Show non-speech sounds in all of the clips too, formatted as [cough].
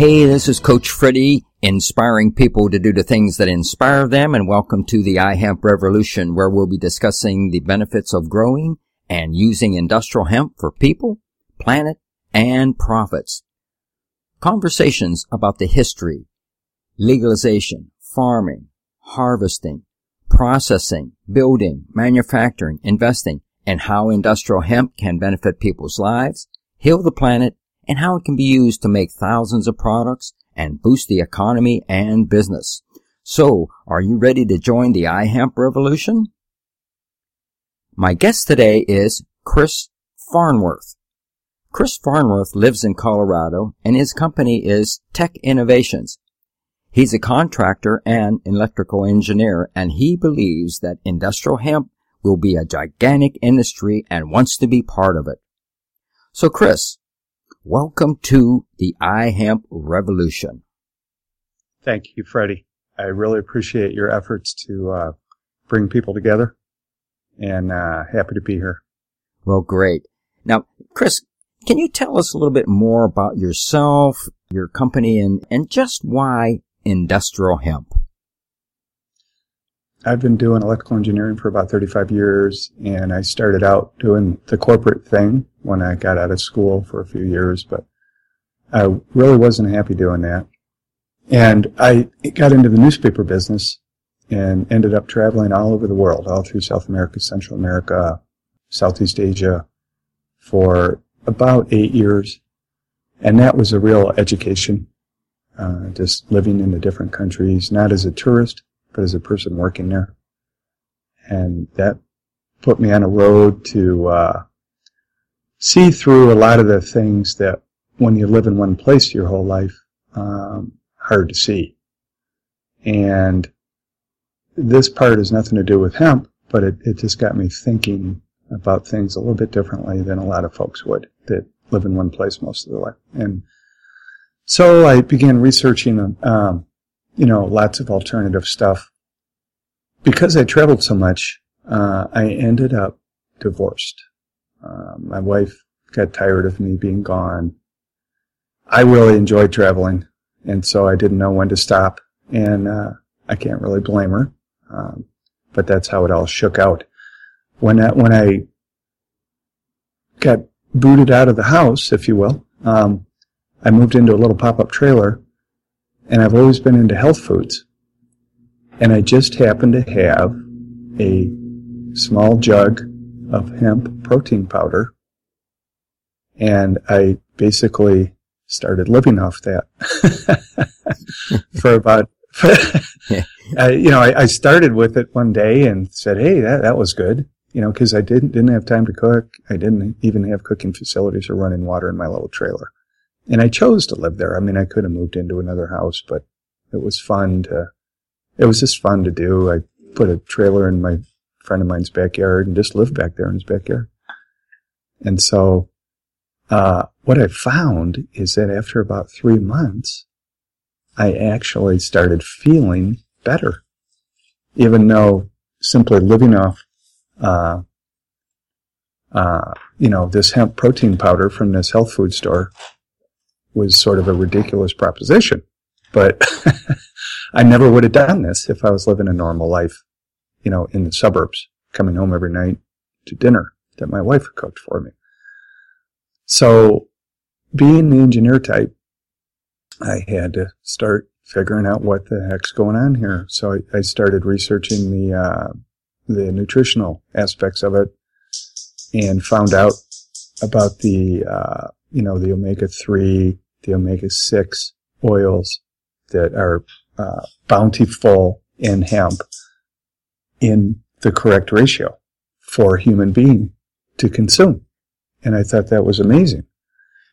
Hey, this is Coach Freddie, inspiring people to do the things that inspire them, and welcome to the iHemp Revolution, where we'll be discussing the benefits of growing and using industrial hemp for people, planet, and profits. Conversations about the history, legalization, farming, harvesting, processing, building, manufacturing, investing, and how industrial hemp can benefit people's lives, heal the planet, and how it can be used to make thousands of products and boost the economy and business. So, are you ready to join the iHemp revolution? My guest today is Chris Farnworth. Chris Farnworth lives in Colorado and his company is Tek Innovations. He's a contractor and electrical engineer and he believes that industrial hemp will be a gigantic industry and wants to be part of it. So Chris, welcome to the iHemp revolution. Thank you, Freddie. I really appreciate your efforts to uh, bring people together and uh, happy to be here. Well, great. Now, Chris, can you tell us a little bit more about yourself, your company, and, and just why industrial hemp? I've been doing electrical engineering for about 35 years, and I started out doing the corporate thing when I got out of school for a few years, but I really wasn't happy doing that. And I got into the newspaper business and ended up traveling all over the world, all through South America, Central America, Southeast Asia for about eight years. And that was a real education, uh, just living in the different countries, not as a tourist, but as a person working there. And that put me on a road to uh, see through a lot of the things that when you live in one place your whole life, um, hard to see. And this part has nothing to do with hemp, but it, it just got me thinking about things a little bit differently than a lot of folks would that live in one place most of their life. And so I began researching um, you know, lots of alternative stuff. Because I traveled so much, uh, I ended up divorced. Uh, my wife got tired of me being gone. I really enjoyed traveling, and so I didn't know when to stop, and uh, I can't really blame her. Um, but that's how it all shook out. When I, when I got booted out of the house, if you will, um, I moved into a little pop-up trailer and I've always been into health foods. And I just happened to have a small jug of hemp protein powder. And I basically started living off that [laughs] for about, [laughs] I, you know, I, I, started with it one day and said, Hey, that, that was good. You know, cause I didn't, didn't have time to cook. I didn't even have cooking facilities or running water in my little trailer. And I chose to live there. I mean, I could have moved into another house, but it was fun to, it was just fun to do. I put a trailer in my friend of mine's backyard and just lived back there in his backyard. And so, uh, what I found is that after about three months, I actually started feeling better. Even though simply living off, uh, uh, you know, this hemp protein powder from this health food store was sort of a ridiculous proposition. But [laughs] I never would have done this if I was living a normal life, you know, in the suburbs, coming home every night to dinner that my wife cooked for me. So being the engineer type, I had to start figuring out what the heck's going on here. So I, I started researching the, uh, the nutritional aspects of it and found out about the, uh, you know, the omega-3, the omega-6 oils that are uh, bountiful in hemp in the correct ratio for a human being to consume. And I thought that was amazing.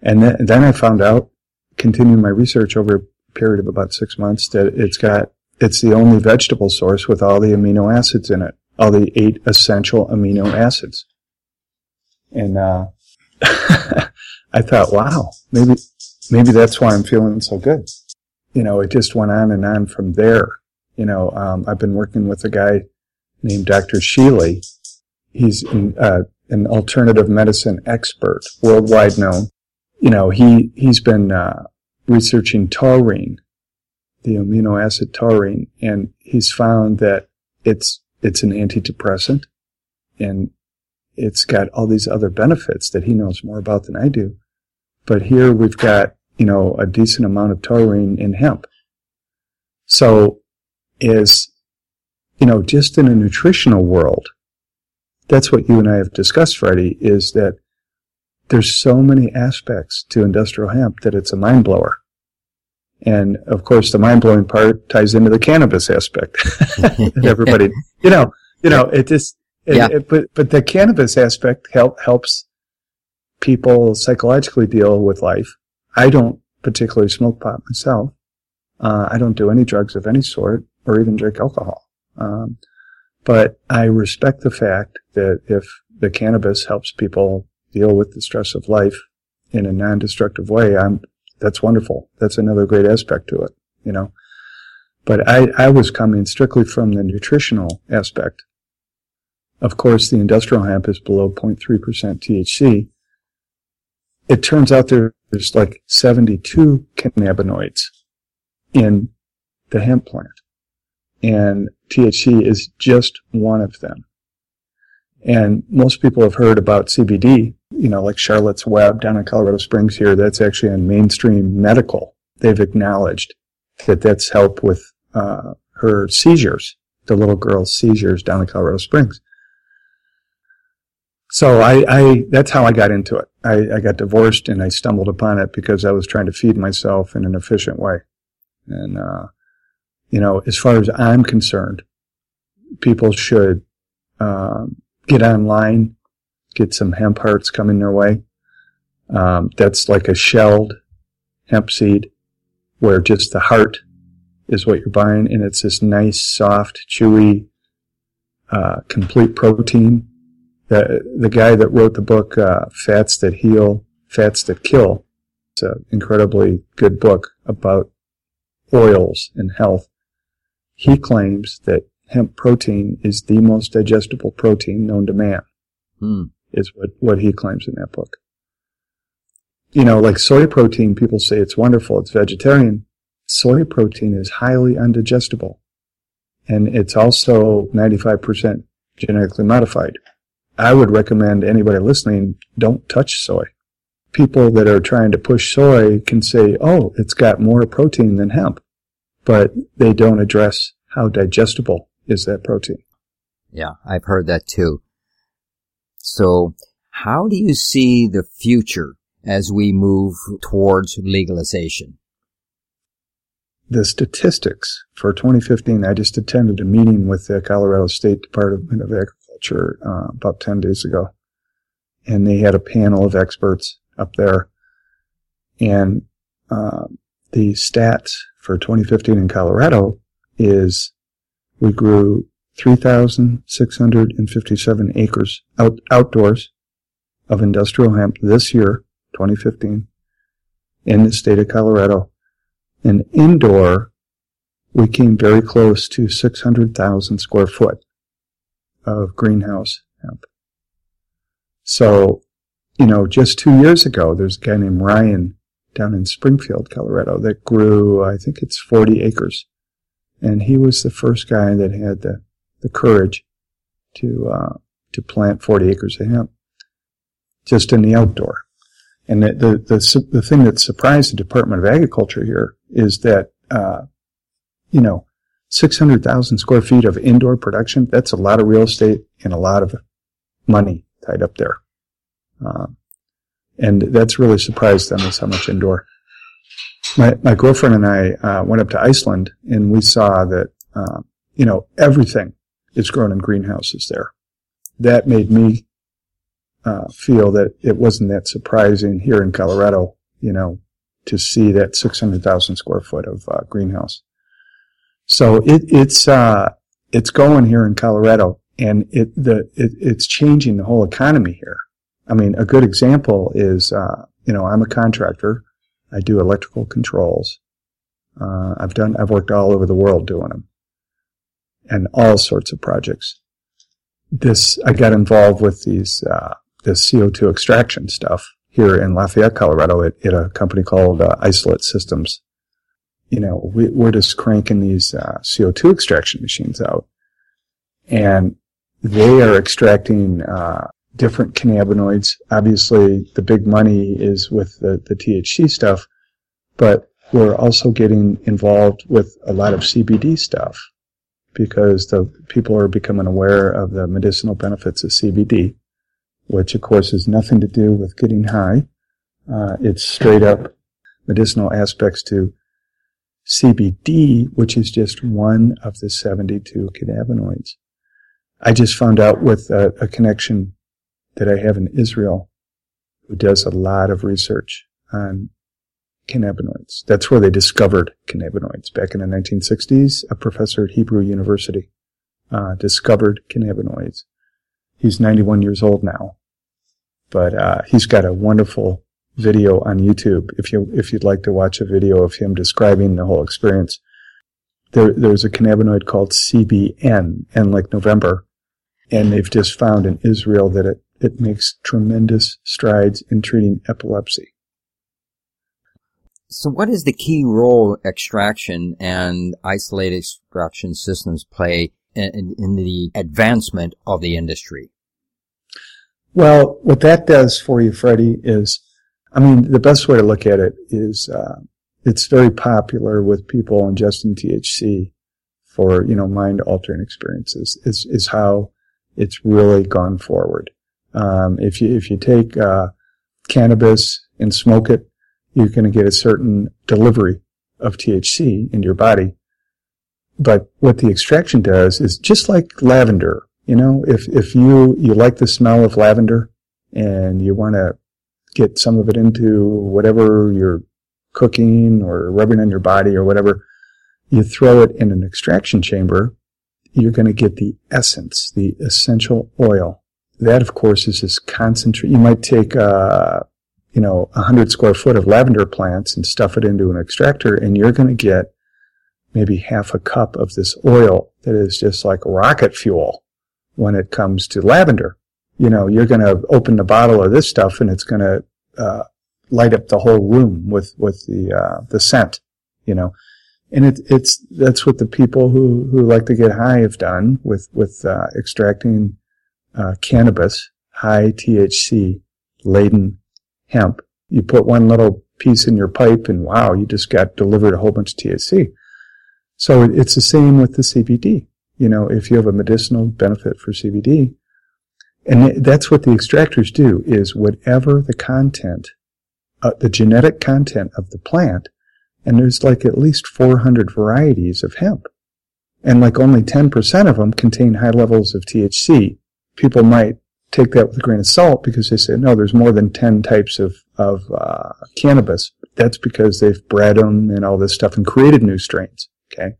And then, I found out, continuing my research over a period of about six months, that it's got, it's the only vegetable source with all the amino acids in it, all the eight essential amino acids. And, uh, [laughs] I thought, wow, maybe, maybe that's why I'm feeling so good. You know, it just went on and on from there. You know, um, I've been working with a guy named Dr. Sheely. He's an, uh, an alternative medicine expert, worldwide known. You know, he, he's been, uh, researching taurine, the amino acid taurine, and he's found that it's it's an antidepressant, and it's got all these other benefits that he knows more about than I do. But here we've got you know a decent amount of taurine in hemp. So, is you know just in a nutritional world, that's what you and I have discussed, Freddie, is that there's so many aspects to industrial hemp that it's a mind blower. And of course, the mind blowing part ties into the cannabis aspect. [laughs] Everybody, you know, you know, it just, yeah. It, but, but the cannabis aspect help, helps people psychologically deal with life. I don't particularly smoke pot myself. Uh, I don't do any drugs of any sort or even drink alcohol. Um, but I respect the fact that if the cannabis helps people deal with the stress of life in a non-destructive way, I'm, that's wonderful. That's another great aspect to it, you know. But I, I was coming strictly from the nutritional aspect. Of course, the industrial hemp is below 0.3% THC. It turns out there's like 72 cannabinoids in the hemp plant. And THC is just one of them. And most people have heard about CBD, you know, like Charlotte's Web down in Colorado Springs here. That's actually in mainstream medical. They've acknowledged that that's helped with uh, her seizures, the little girl's seizures down in Colorado Springs. So I, I that's how I got into it. I, I got divorced and I stumbled upon it because I was trying to feed myself in an efficient way. And, uh, you know, as far as I'm concerned, people should, um, get online, get some hemp hearts coming their way. Um, that's like a shelled hemp seed where just the heart is what you're buying and it's this nice, soft, chewy, uh, complete protein. The, the guy that wrote the book, uh, Fats That Heal, Fats That Kill, it's an incredibly good book about oils and health. He claims that hemp protein is the most digestible protein known to man, hmm. is what, what he claims in that book. You know, like soy protein, people say it's wonderful, it's vegetarian. Soy protein is highly undigestible. And it's also 95% genetically modified. I would recommend anybody listening, don't touch soy. People that are trying to push soy can say, oh, it's got more protein than hemp, but they don't address how digestible is that protein. Yeah, I've heard that too. So how do you see the future as we move towards legalization? The statistics for 2015, I just attended a meeting with the Colorado State Department of Agriculture uh, about 10 days ago. And they had a panel of experts up there. And uh, the stats for 2015 in Colorado is we grew 3,657 acres out, outdoors of industrial hemp this year, 2015, in the state of Colorado. And indoor, we came very close to 600,000 square foot of greenhouse hemp. So, you know, just two years ago, there's a guy named Ryan down in Springfield, Colorado that grew, I think it's 40 acres and he was the first guy that had the, the courage to uh, to plant 40 acres of hemp just in the outdoor. And the, the, the, the thing that surprised the Department of Agriculture here is that, uh, you know, 600,000 square feet of indoor production, that's a lot of real estate and a lot of money tied up there. Uh, and that's really surprised them is how much indoor my, my girlfriend and I uh, went up to Iceland and we saw that, uh, you know, everything is grown in greenhouses there. That made me uh, feel that it wasn't that surprising here in Colorado, you know, to see that 600,000 square foot of uh, greenhouse. So it, it's uh, it's going here in Colorado, and it the it, it's changing the whole economy here. I mean, a good example is, uh, you know, I'm a contractor I do electrical controls. Uh, I've done, I've worked all over the world doing them and all sorts of projects. This, I got involved with these, uh, this CO2 extraction stuff here in Lafayette, Colorado, at, at a company called uh, Isolate Systems. You know, we, are just cranking these uh, CO2 extraction machines out, and they are extracting uh, different cannabinoids. Obviously, the big money is with the, the THC stuff, but we're also getting involved with a lot of CBD stuff because the people are becoming aware of the medicinal benefits of CBD, which of course has nothing to do with getting high. Uh, it's straight up medicinal aspects to CBD, which is just one of the 72 cannabinoids. I just found out with a, a connection that I have in Israel who does a lot of research on cannabinoids. That's where they discovered cannabinoids back in the 1960s. A professor at Hebrew University uh, discovered cannabinoids. He's 91 years old now, but uh, he's got a wonderful video on YouTube. If you if you'd like to watch a video of him describing the whole experience, there there's a cannabinoid called CBN, and like November, and they've just found in Israel that it it makes tremendous strides in treating epilepsy. So what is the key role extraction and isolated extraction systems play in, in, the advancement of the industry? Well, what that does for you, Freddie, is, I mean, the best way to look at it is, uh, it's very popular with people ingesting THC for, you know, mind altering experiences is, is how it's really gone forward. Um, if you, if you take, uh, cannabis and smoke it, you're going to get a certain delivery of THC in your body. But what the extraction does is just like lavender. You know, if, if you, you like the smell of lavender and you want to get some of it into whatever you're cooking or rubbing on your body or whatever, you throw it in an extraction chamber, you're going to get the essence, the essential oil. That, of course, is this concentrate. You might take, uh, you know, a hundred square foot of lavender plants and stuff it into an extractor and you're going to get maybe half a cup of this oil that is just like rocket fuel when it comes to lavender. You know, you're going to open the bottle of this stuff and it's going to, uh, light up the whole room with, with the, uh, the scent, you know. And it, it's, that's what the people who, who like to get high have done with, with, uh, extracting, uh, cannabis, high THC laden hemp. You put one little piece in your pipe and wow, you just got delivered a whole bunch of THC. So it's the same with the CBD. You know, if you have a medicinal benefit for CBD, and that's what the extractors do is whatever the content, uh, the genetic content of the plant, and there's like at least 400 varieties of hemp. And like only 10% of them contain high levels of THC. People might take that with a grain of salt because they say, no, there's more than 10 types of, of uh, cannabis. That's because they've bred them and all this stuff and created new strains. Okay.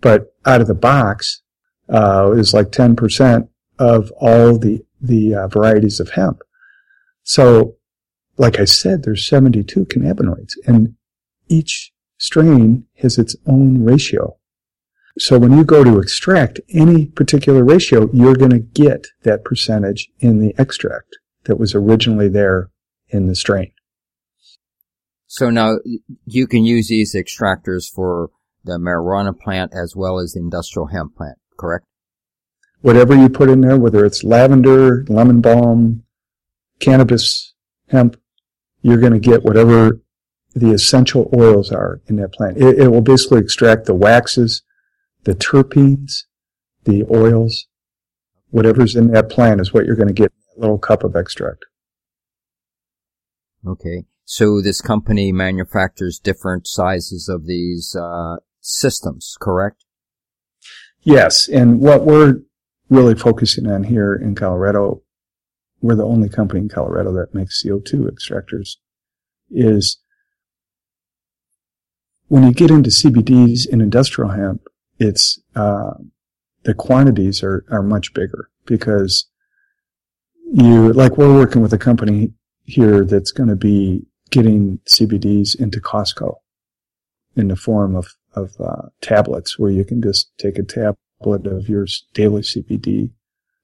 But out of the box, uh, is like 10% of all the, the uh, varieties of hemp. So, like I said, there's 72 cannabinoids and each strain has its own ratio. So when you go to extract any particular ratio, you're going to get that percentage in the extract that was originally there in the strain. So now you can use these extractors for the marijuana plant as well as the industrial hemp plant, correct? Whatever you put in there, whether it's lavender, lemon balm, cannabis, hemp, you're going to get whatever the essential oils are in that plant. It, it will basically extract the waxes, the terpenes, the oils, whatever's in that plant is what you're going to get in a little cup of extract. Okay. So this company manufactures different sizes of these uh, systems, correct? Yes. And what we're really focusing on here in Colorado, we're the only company in Colorado that makes CO2 extractors, is when you get into CBDs in industrial hemp, it's uh, the quantities are are much bigger because you like we're working with a company here that's going to be getting CBDs into Costco in the form of of uh, tablets where you can just take a tablet of your daily CBD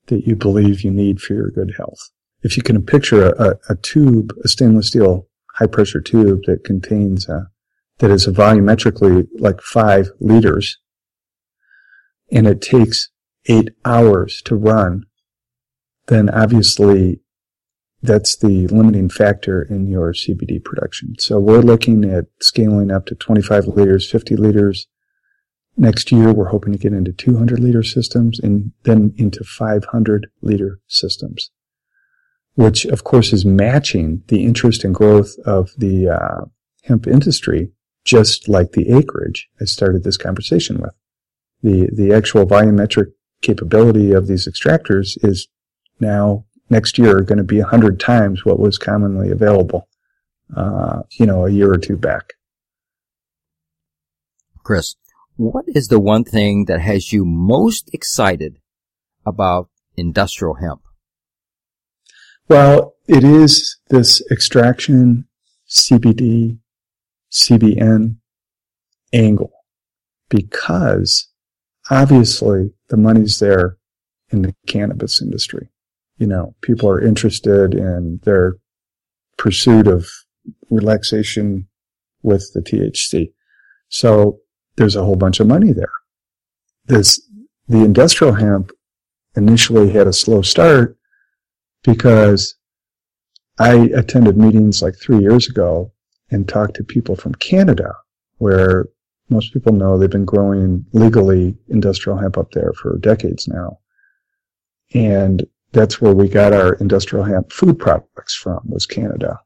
that you believe you need for your good health. if you can picture a, a, a tube, a stainless steel high pressure tube that contains, uh, that is volumetrically like five liters, and it takes eight hours to run, then obviously that's the limiting factor in your CBD production. So we're looking at scaling up to 25 liters, 50 liters. Next year, we're hoping to get into 200 liter systems and then into 500 liter systems, which of course is matching the interest and growth of the uh, hemp industry, just like the acreage I started this conversation with. The, the actual volumetric capability of these extractors is now next year going to be a hundred times what was commonly available, uh, you know, a year or two back. Chris, what is the one thing that has you most excited about industrial hemp? Well, it is this extraction, CBD, CBN angle because obviously the money's there in the cannabis industry you know, people are interested in their pursuit of relaxation with the THC. So there's a whole bunch of money there. This, the industrial hemp initially had a slow start because I attended meetings like three years ago and talked to people from Canada where most people know they've been growing legally industrial hemp up there for decades now. And that's where we got our industrial hemp food products from was Canada.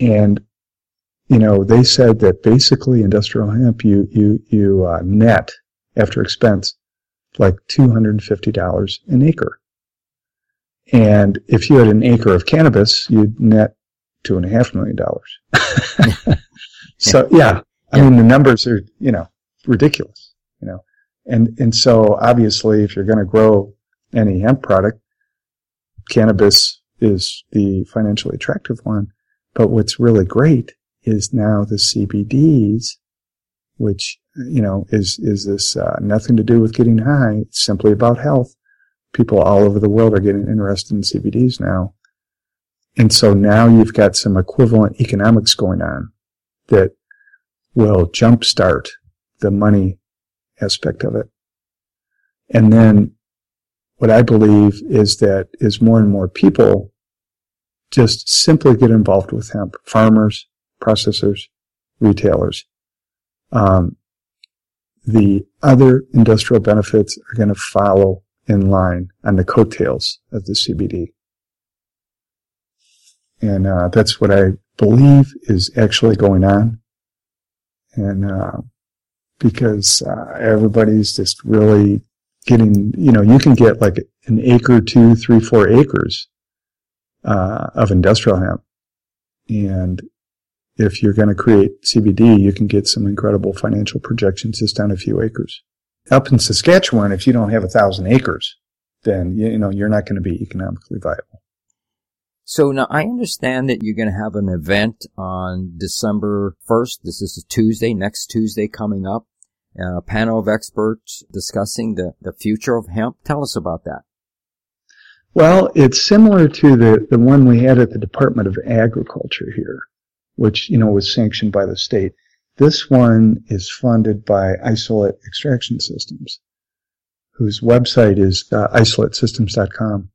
And, you know, they said that basically industrial hemp, you, you, you uh, net after expense like $250 an acre. And if you had an acre of cannabis, you'd net two and a half million dollars. [laughs] so yeah, I mean, the numbers are, you know, ridiculous, you know, and, and so obviously if you're going to grow any hemp product, cannabis is the financially attractive one. But what's really great is now the CBDs, which, you know, is, is this, uh, nothing to do with getting high. It's simply about health. People all over the world are getting interested in CBDs now. And so now you've got some equivalent economics going on that will jumpstart the money aspect of it. And then what I believe is that is more and more people just simply get involved with hemp. Farmers, processors, retailers. Um, the other industrial benefits are going to follow in line on the coattails of the CBD. And uh, that's what I believe is actually going on. And uh, because uh, everybody's just really getting, you know, you can get like an acre, two, three, four acres uh, of industrial hemp. And if you're going to create CBD, you can get some incredible financial projections just on a few acres. Up in Saskatchewan, if you don't have a thousand acres, then, you know, you're not going to be economically viable. So now I understand that you're going to have an event on December 1st. This is a Tuesday, next Tuesday coming up a panel of experts discussing the, the future of hemp. Tell us about that. Well, it's similar to the, the one we had at the Department of Agriculture here, which, you know, was sanctioned by the state. This one is funded by Isolate Extraction Systems, whose website is uh, isolatesystems.com.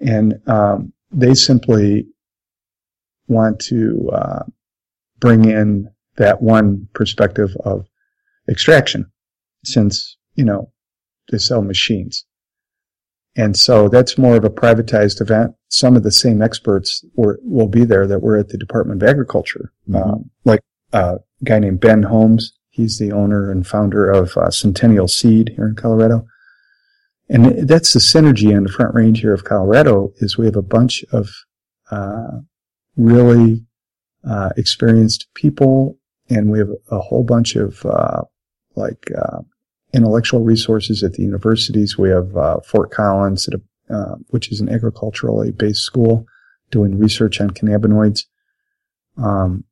And um, they simply want to uh, bring in that one perspective of extraction since, you know, they sell machines. And so that's more of a privatized event. Some of the same experts were, will be there that were at the Department of Agriculture, mm-hmm. um, like uh, a guy named Ben Holmes. He's the owner and founder of uh, Centennial Seed here in Colorado. And that's the synergy in the front range here of Colorado is we have a bunch of uh, really uh, experienced people and we have a whole bunch of uh, like uh, intellectual resources at the universities. We have uh, Fort Collins, a, uh, which is an agriculturally based school, doing research on cannabinoids. Um,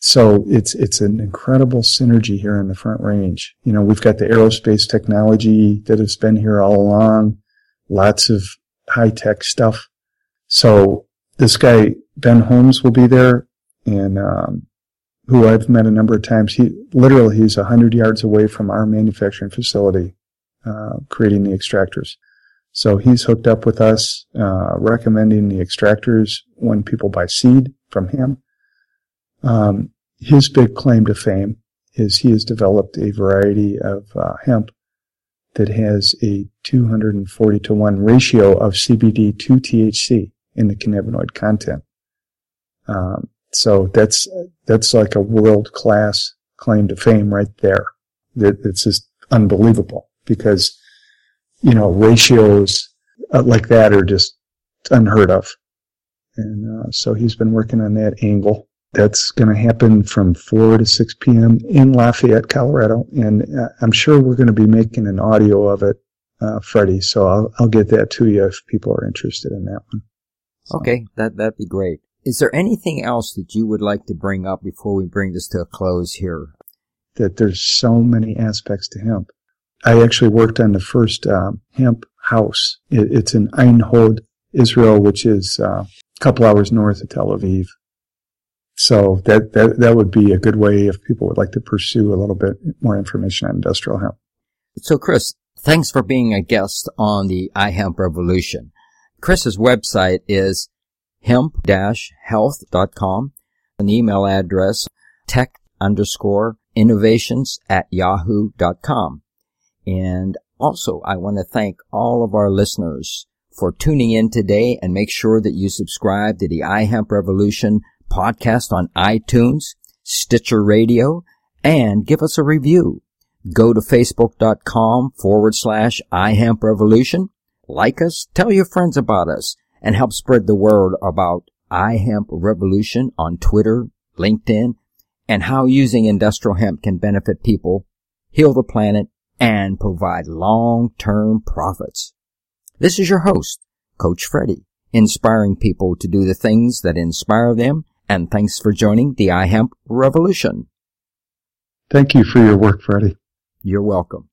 so it's it's an incredible synergy here in the Front Range. You know, we've got the aerospace technology that has been here all along, lots of high tech stuff, So this guy, Ben Holmes will be there and, um, who I've met a number of times. He literally, he's a hundred yards away from our manufacturing facility, uh, creating the extractors. So he's hooked up with us, uh, recommending the extractors when people buy seed from him. Um, his big claim to fame is he has developed a variety of uh, hemp that has a 240 to 1 ratio of CBD to THC in the cannabinoid content. Um, so that's that's like a world class claim to fame right there. It's just unbelievable because you know ratios uh, like that are just unheard of. And uh, so he's been working on that angle. That's going to happen from 4 to 6 p.m. in Lafayette, Colorado. And uh, I'm sure we're going to be making an audio of it, uh, Freddie. So I'll, I'll get that to you if people are interested in that one. So. Okay, that, that'd be great. Is there anything else that you would like to bring up before we bring this to a close here? That there's so many aspects to hemp. I actually worked on the first uh, hemp house. It, it's in Ein Hod, Israel, which is uh, a couple hours north of Tel Aviv. So that, that, that would be a good way if people would like to pursue a little bit more information on industrial hemp. So Chris, thanks for being a guest on the iHemp Revolution. Chris's website is hemp-health.com, an email address tek underscore innovations at yahoo.com. And also, I want to thank all of our listeners for tuning in today and make sure that you subscribe to the iHemp Revolution podcast on iTunes, Stitcher Radio, and give us a review. Go to facebook.com forward slash iHemp Revolution. Like us, tell your friends about us, and help spread the word about iHemp Revolution on Twitter, LinkedIn, and how using industrial hemp can benefit people, heal the planet, and provide long-term profits. This is your host, Coach Freddie, inspiring people to do the things that inspire them and thanks for joining the iHemp Revolution. Thank you for your work, Freddie. You're welcome.